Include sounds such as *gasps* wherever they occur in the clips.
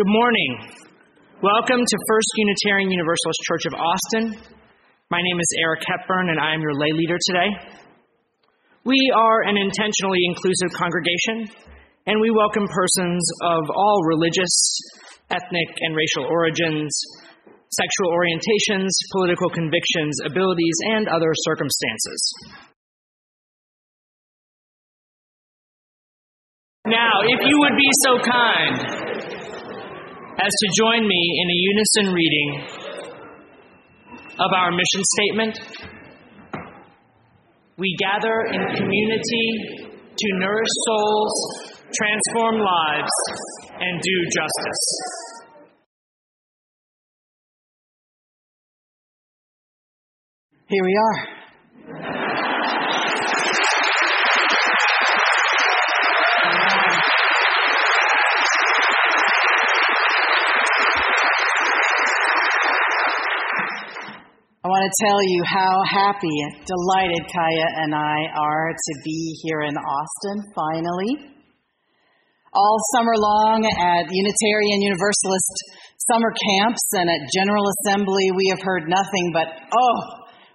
Good morning. Welcome to First Unitarian Universalist Church of Austin. My name is Eric Hepburn, and I am your lay leader today. We are an intentionally inclusive congregation, and we welcome persons of all religious, ethnic, and racial origins, sexual orientations, political convictions, abilities, and other circumstances. Now, if you would be so kind as to join me in a unison reading of our mission statement, we gather in community to nourish souls, transform lives, and do justice. Here we are. I want to tell you how happy, delighted Kaya and I are to be here in Austin finally. All summer long at Unitarian Universalist summer camps and at General Assembly, we have heard nothing but, oh,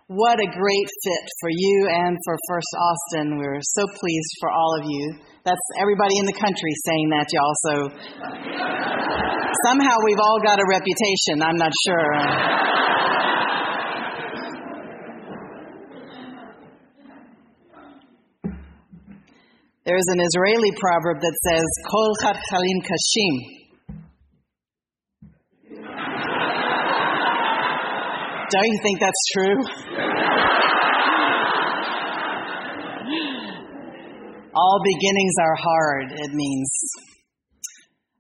what a great fit for you and for First Austin. We're so pleased for all of you. That's everybody in the country saying that, y'all. So somehow we've all got a reputation. I'm not sure. There's an Israeli proverb that says, Kol chad chalim kashim. Don't you think that's true? All beginnings are hard, it means.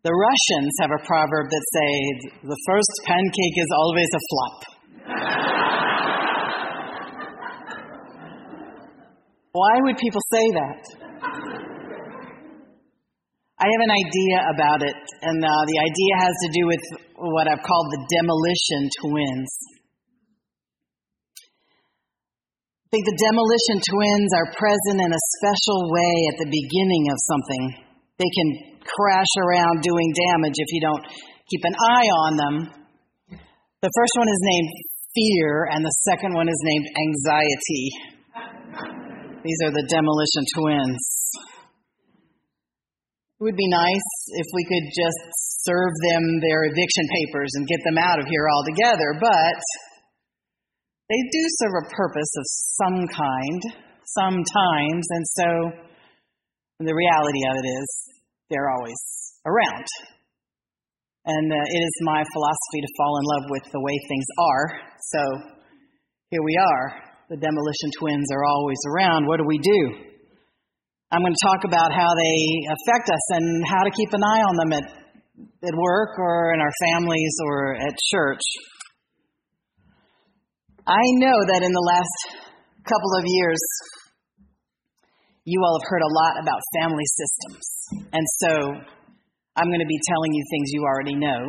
The Russians have a proverb that says, the first pancake is always a flop. Why would people say that? I have an idea about it, and uh, the idea has to do with what I've called the demolition twins. I think the demolition twins are present in a special way at the beginning of something. They can crash around doing damage if you don't keep an eye on them. The first one is named fear, and the second one is named anxiety. These are the demolition twins. It would be nice if we could just serve them their eviction papers and get them out of here altogether, but they do serve a purpose of some kind sometimes, and so the reality of it is they're always around. And uh, it is my philosophy to fall in love with the way things are. So here we are. The demolition twins are always around. What do we do? I'm going to talk about how they affect us and how to keep an eye on them at, at work or in our families or at church. I know that in the last couple of years, you all have heard a lot about family systems. And so I'm going to be telling you things you already know,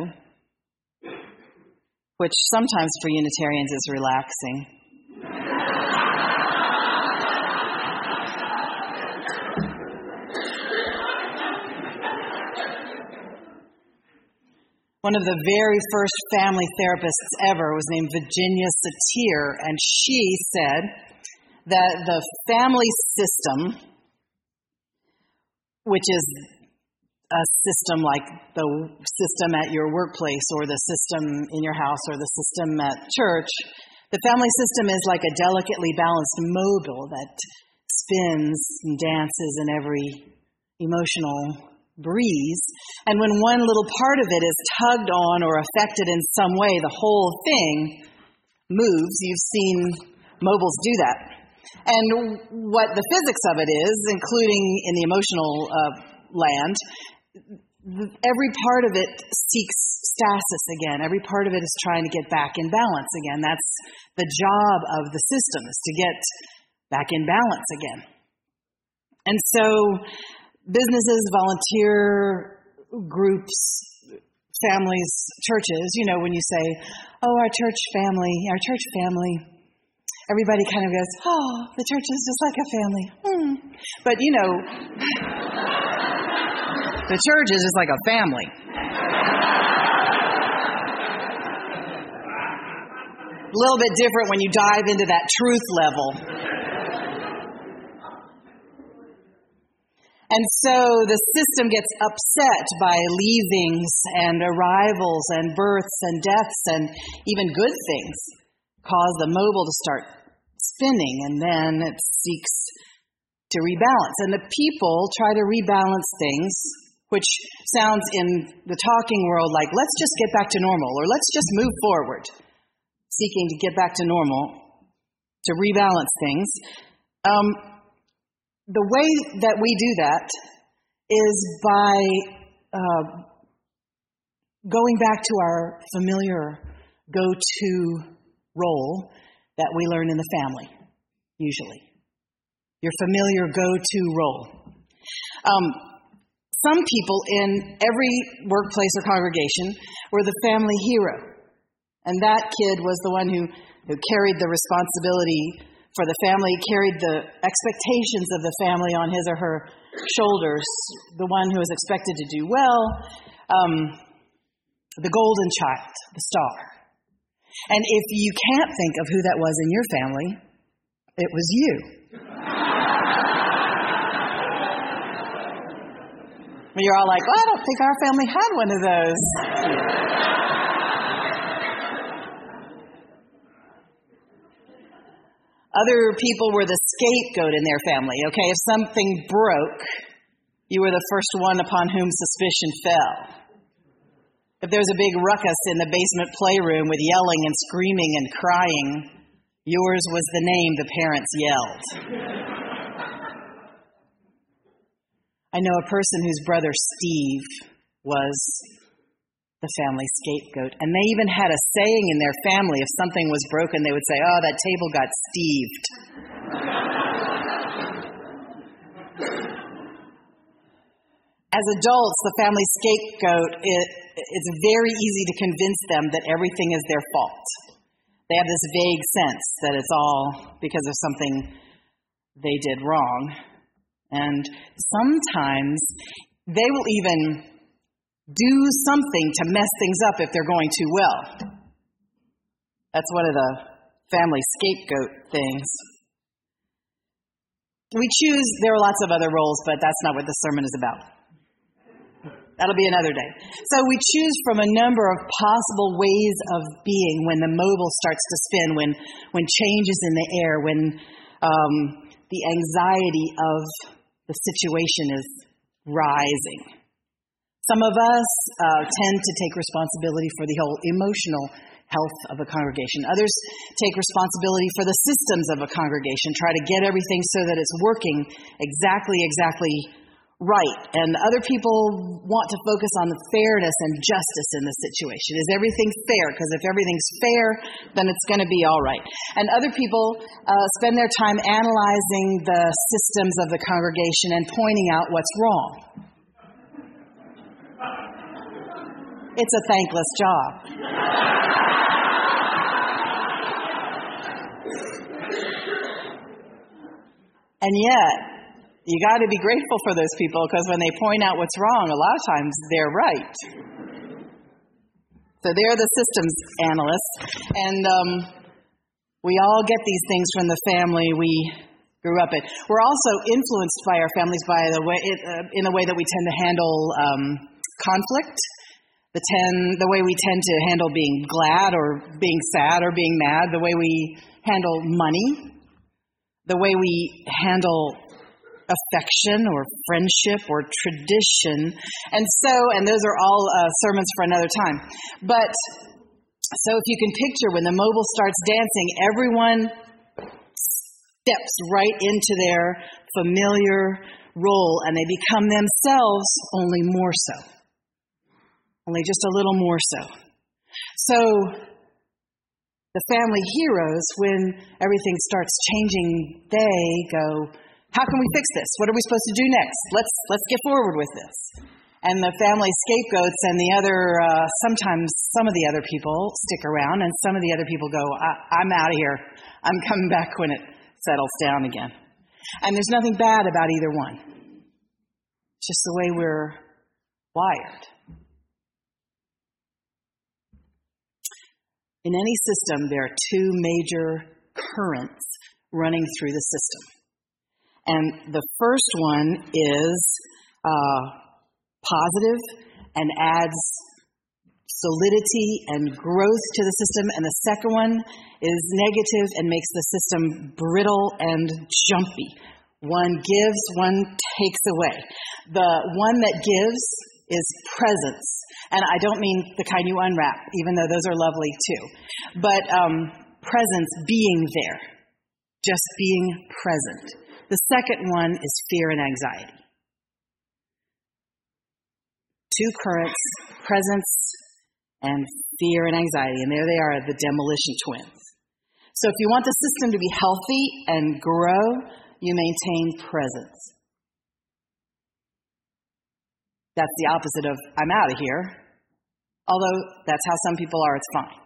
which sometimes for Unitarians is relaxing. One of the very first family therapists ever was named Virginia Satir, and she said that the family system, which is a system like the system at your workplace or the system in your house or the system at church, the family system is like a delicately balanced mobile that spins and dances in every emotional breeze. And when one little part of it is tugged on or affected in some way, the whole thing moves. You've seen mobiles do that. And what the physics of it is, including in the emotional uh, land, every part of it seeks stasis again. Every part of it is trying to get back in balance again. That's the job of the system, is to get back in balance again. And so businesses, volunteer groups, families, churches, you know, when you say, oh, our church family, our church family, everybody kind of goes, oh, the church is just like a family. Hmm. But, you know, *laughs* the church is just like a family. A little bit different when you dive into that truth level. And so the system gets upset by leavings and arrivals and births and deaths and even good things cause the mobile to start spinning and then it seeks to rebalance. And the people try to rebalance things, which sounds in the talking world like, let's just get back to normal or let's just move forward, seeking to get back to normal, to rebalance things. Um, the way that we do that is by uh, going back to our familiar go to role that we learn in the family, usually. Your familiar go to role. Um, some people in every workplace or congregation were the family hero. And that kid was the one who, who carried the responsibility for the family, carried the expectations of the family on his or her shoulders, the one who was expected to do well, um, the golden child, the star. And if you can't think of who that was in your family, it was you. *laughs* You're all like, well, I don't think our family had one of those. Other people were the scapegoat in their family, okay? If something broke, you were the first one upon whom suspicion fell. If there was a big ruckus in the basement playroom with yelling and screaming and crying, yours was the name the parents yelled. I know a person whose brother Steve was the family scapegoat. And they even had a saying in their family if something was broken, they would say, Oh, that table got steved. As adults, the family scapegoat, it, it's very easy to convince them that everything is their fault. They have this vague sense that it's all because of something they did wrong. And sometimes they will even do something to mess things up if they're going too well. That's one of the family scapegoat things. We choose, there are lots of other roles, but that's not what the sermon is about. That'll be another day. So we choose from a number of possible ways of being when the mobile starts to spin, when, when change is in the air, when um, the anxiety of the situation is rising. Some of us uh, tend to take responsibility for the whole emotional health of a congregation. Others take responsibility for the systems of a congregation, try to get everything so that it's working exactly, exactly right. And other people want to focus on the fairness and justice in the situation. Is everything fair? Because if everything's fair, then it's going to be all right. And other people uh, spend their time analyzing the systems of the congregation and pointing out what's wrong. It's a thankless job. and yet, you got to be grateful for those people because when they point out what's wrong, a lot of times they're right. So they're the systems analysts. And um, we all get these things from the family we grew up in. We're also influenced by our families by the way, uh, in the way that we tend to handle um, conflict the, ten, the way we tend to handle being glad or being sad or being mad, the way we handle money, the way we handle affection or friendship or tradition. And so, and those are all uh, sermons for another time. But so if you can picture when the mobile starts dancing, everyone steps right into their familiar role and they become themselves only more so only just a little more so. So, the family heroes, when everything starts changing, they go, How can we fix this? What are we supposed to do next? Let's, let's get forward with this. And the family scapegoats and the other, uh, sometimes some of the other people stick around, and some of the other people go, I'm out of here. I'm coming back when it settles down again. And there's nothing bad about either one. It's just the way we're wired. In any system, there are two major currents running through the system. And the first one is uh, positive and adds solidity and growth to the system, and the second one is negative and makes the system brittle and jumpy. One gives, one takes away. The one that gives is presence. And I don't mean the kind you unwrap, even though those are lovely too, but um, presence being there, just being present. The second one is fear and anxiety. Two currents, presence and fear and anxiety. And there they are, the demolition twins. So if you want the system to be healthy and grow, you maintain presence. That's the opposite of, I'm out of here. Although that's how some people are, it's fine.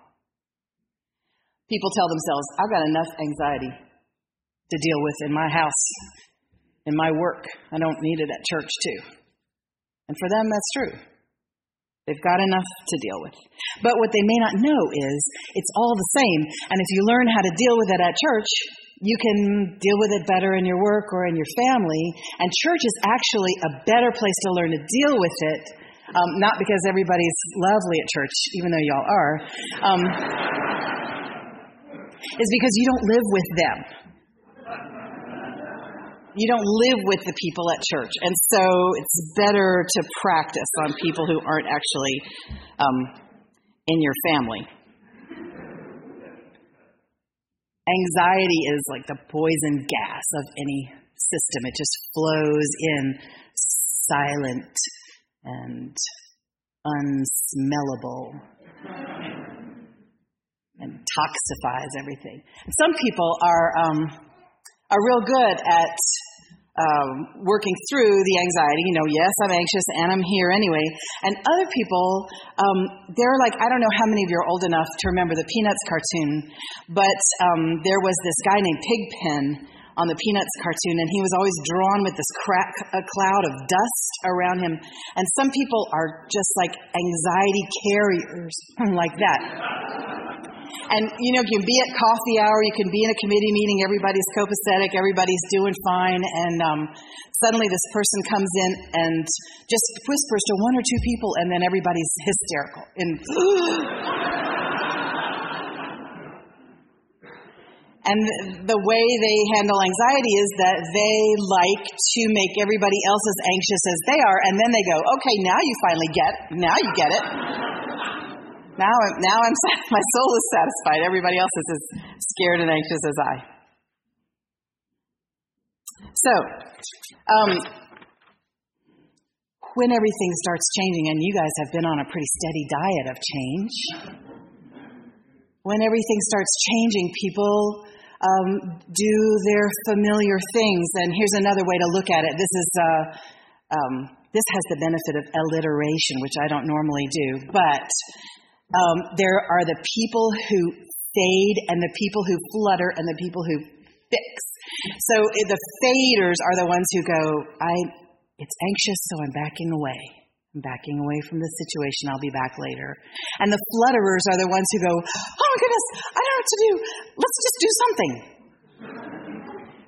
People tell themselves, I've got enough anxiety to deal with in my house, in my work. I don't need it at church, too. And for them, that's true. They've got enough to deal with. But what they may not know is it's all the same. And if you learn how to deal with it at church, you can deal with it better in your work or in your family. And church is actually a better place to learn to deal with it. Um, not because everybody's lovely at church, even though y'all are, um, is because you don't live with them you don't live with the people at church. And so it's better to practice on people who aren't actually um, in your family. Anxiety is like the poison gas of any system, it just flows in silent and unsmellable and toxifies everything. Some people are. Um, are real good at um, working through the anxiety. You know, yes, I'm anxious and I'm here anyway. And other people, um, they're like, I don't know how many of you are old enough to remember the Peanuts cartoon, but um, there was this guy named Pigpen on the Peanuts cartoon, and he was always drawn with this crack, a cloud of dust around him. And some people are just like anxiety carriers, *laughs* like that. And you know, you can be at coffee hour, you can be in a committee meeting, everybody's copacetic, everybody's doing fine, and um, suddenly this person comes in and just whispers to one or two people, and then everybody's hysterical. *gasps* And And the way they handle anxiety is that they like to make everybody else as anxious as they are, and then they go, "Okay, now you finally get, now you get it." Now, now I'm, *laughs* my soul is satisfied. Everybody else is as scared and anxious as I. So, um, when everything starts changing, and you guys have been on a pretty steady diet of change, when everything starts changing, people um, do their familiar things. And here's another way to look at it. This is uh, um, this has the benefit of alliteration, which I don't normally do, but um, there are the people who fade and the people who flutter and the people who fix. So eh, the faders are the ones who go, I, it's anxious, so I'm backing away. I'm backing away from the situation. I'll be back later. And the flutterers are the ones who go, Oh my goodness, I don't know what to do. Let's just do something.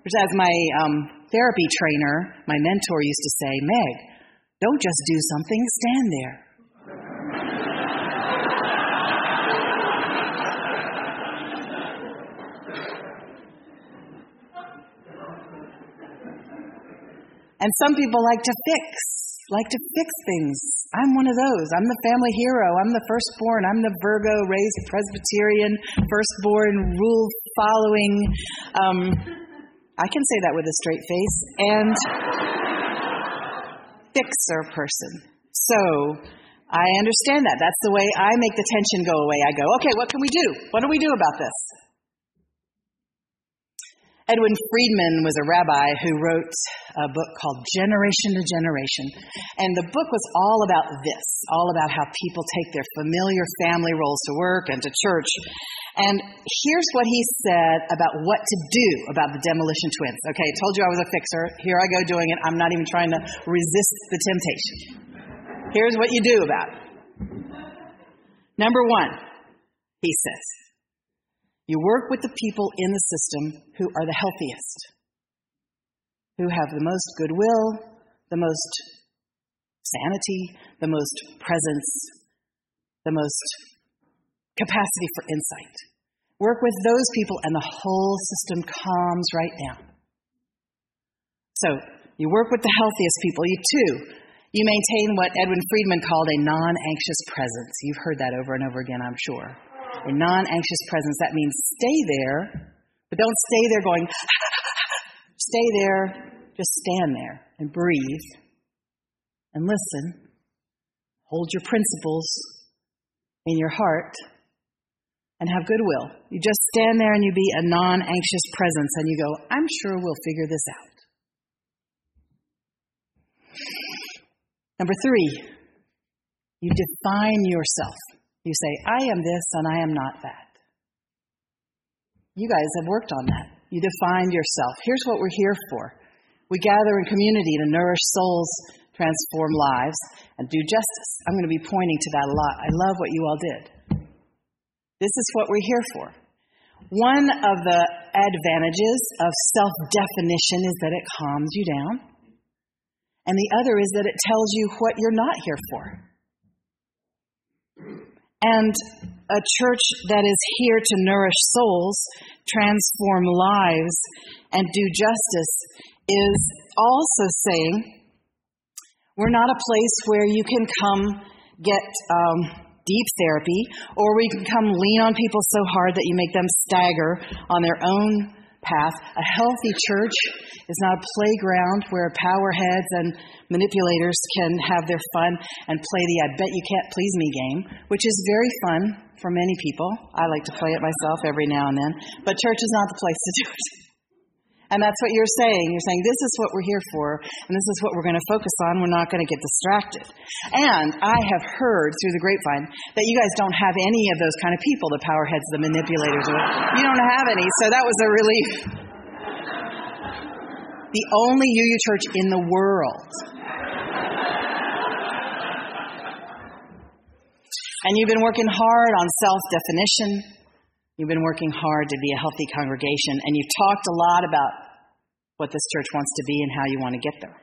Which, as my um, therapy trainer, my mentor used to say, Meg, don't just do something, stand there. And some people like to fix, like to fix things. I'm one of those. I'm the family hero. I'm the firstborn. I'm the Virgo, raised Presbyterian, firstborn, rule following. Um, I can say that with a straight face. And fixer person. So I understand that. That's the way I make the tension go away. I go, okay, what can we do? What do we do about this? Edwin Friedman was a rabbi who wrote a book called Generation to Generation. And the book was all about this, all about how people take their familiar family roles to work and to church. And here's what he said about what to do about the demolition twins. Okay, I told you I was a fixer. Here I go doing it. I'm not even trying to resist the temptation. Here's what you do about it. Number one, he says. You work with the people in the system who are the healthiest, who have the most goodwill, the most sanity, the most presence, the most capacity for insight. Work with those people, and the whole system calms right down. So, you work with the healthiest people. You too, you maintain what Edwin Friedman called a non anxious presence. You've heard that over and over again, I'm sure. A non anxious presence. That means stay there, but don't stay there going, *laughs* stay there, just stand there and breathe and listen. Hold your principles in your heart and have goodwill. You just stand there and you be a non anxious presence and you go, I'm sure we'll figure this out. Number three, you define yourself. You say, I am this and I am not that. You guys have worked on that. You define yourself. Here's what we're here for we gather in community to nourish souls, transform lives, and do justice. I'm going to be pointing to that a lot. I love what you all did. This is what we're here for. One of the advantages of self definition is that it calms you down, and the other is that it tells you what you're not here for. And a church that is here to nourish souls, transform lives, and do justice is also saying we're not a place where you can come get um, deep therapy or we can come lean on people so hard that you make them stagger on their own path. A healthy church is not a playground where power heads and manipulators can have their fun and play the I bet you can't please me game, which is very fun for many people. I like to play it myself every now and then, but church is not the place to do it. *laughs* And that's what you're saying. You're saying, this is what we're here for, and this is what we're going to focus on. We're not going to get distracted. And I have heard through the grapevine that you guys don't have any of those kind of people the power heads, the manipulators. You don't have any, so that was a relief. The only UU church in the world. And you've been working hard on self definition. You've been working hard to be a healthy congregation, and you've talked a lot about what this church wants to be and how you want to get there.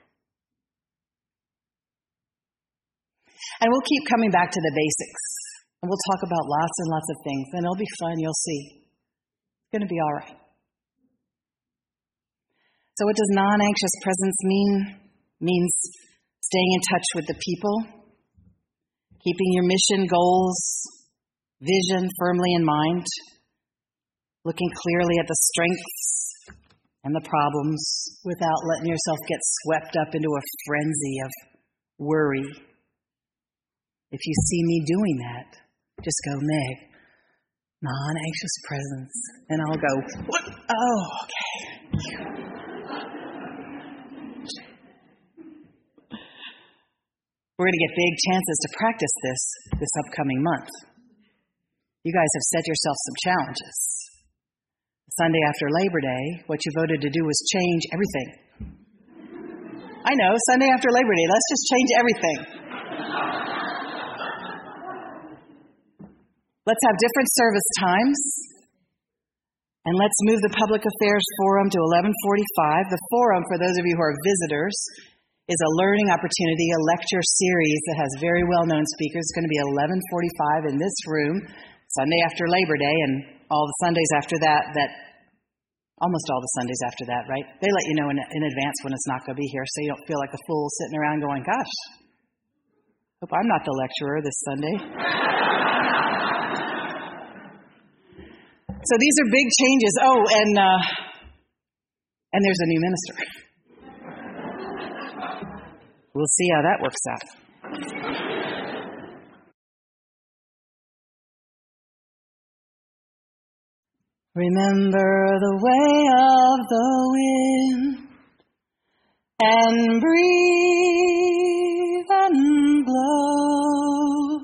And we'll keep coming back to the basics. And we'll talk about lots and lots of things. And it'll be fun, you'll see. It's going to be all right. So, what does non anxious presence mean? It means staying in touch with the people, keeping your mission, goals, vision firmly in mind, looking clearly at the strengths and the problems without letting yourself get swept up into a frenzy of worry. If you see me doing that, just go, Meg, non anxious presence. And I'll go, what? Oh, okay. We're going to get big chances to practice this this upcoming month. You guys have set yourself some challenges. Sunday after Labor Day, what you voted to do was change everything. I know, Sunday after Labor Day, let's just change everything. Let's have different service times. And let's move the Public Affairs Forum to 1145. The forum, for those of you who are visitors, is a learning opportunity, a lecture series that has very well-known speakers. It's going to be 1145 in this room, Sunday after Labor Day, and all the Sundays after that, that almost all the Sundays after that, right? They let you know in, in advance when it's not going to be here so you don't feel like a fool sitting around going, gosh, hope I'm not the lecturer this Sunday. so these are big changes. Oh, and, uh, and there's a new minister. We'll see how that works out. Remember the way of the wind and breathe and blow.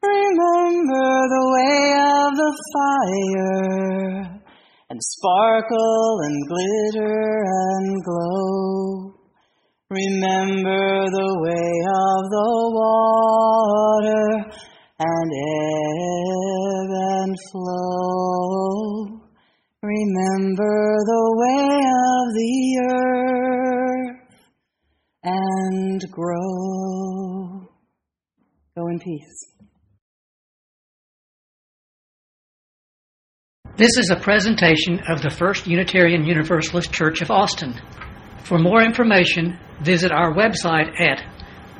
Remember the way of the fire and sparkle and glitter and glow. Remember the way of the water and ebb and flow. Remember the way of the earth and grow. Go in peace. This is a presentation of the First Unitarian Universalist Church of Austin. For more information, visit our website at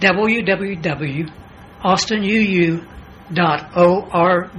www.austinuu.org.